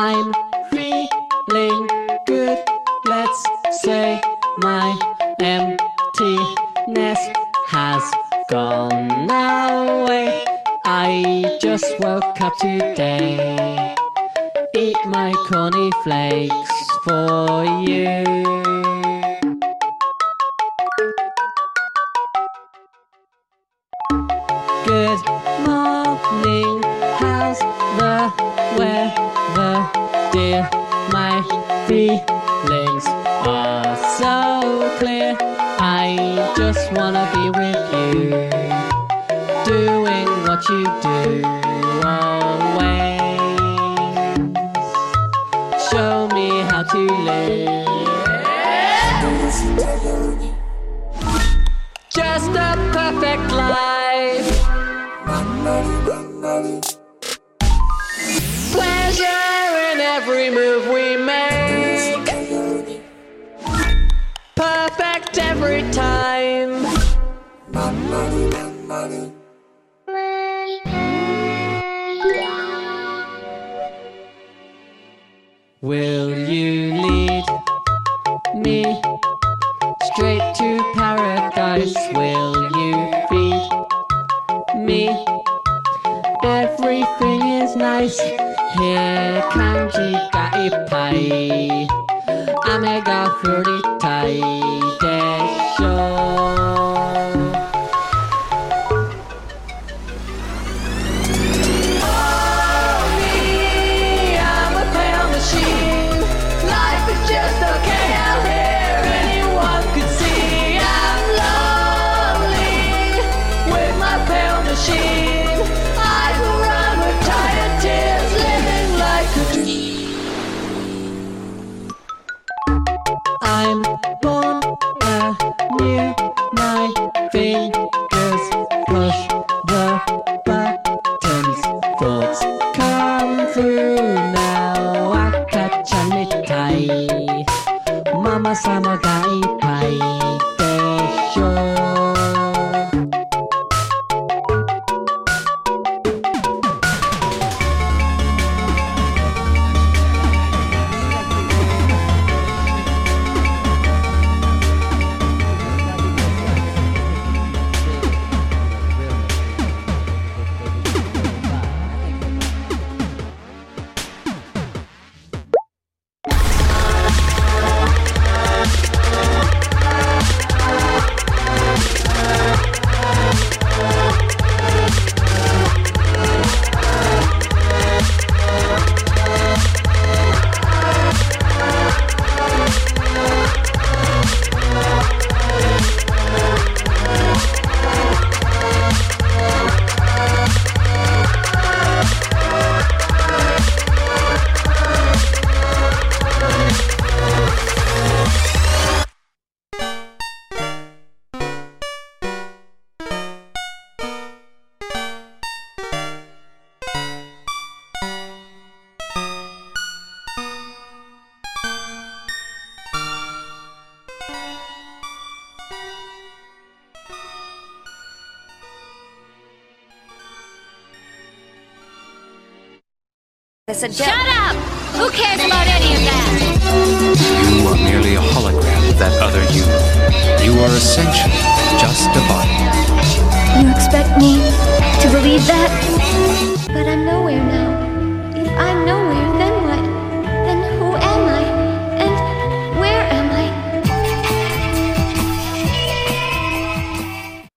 I'm feeling good. Let's say my emptiness has gone away. I just woke up today. Eat my corny flakes for you. Good morning, how's the weather, My feelings are so clear. I just wanna be with you, doing what you do always. Show me how to live. Just a perfect life. Perfect every time. Will you lead me straight to paradise? Will you feed me? Everything is nice. Here kanji ga ippai. Ame ga furitai desho. I'm はイハイでしょ Shut up! Who cares about any of that? You are merely a hologram of that other you. You are essentially just a body. You expect me to believe that? But I'm nowhere now.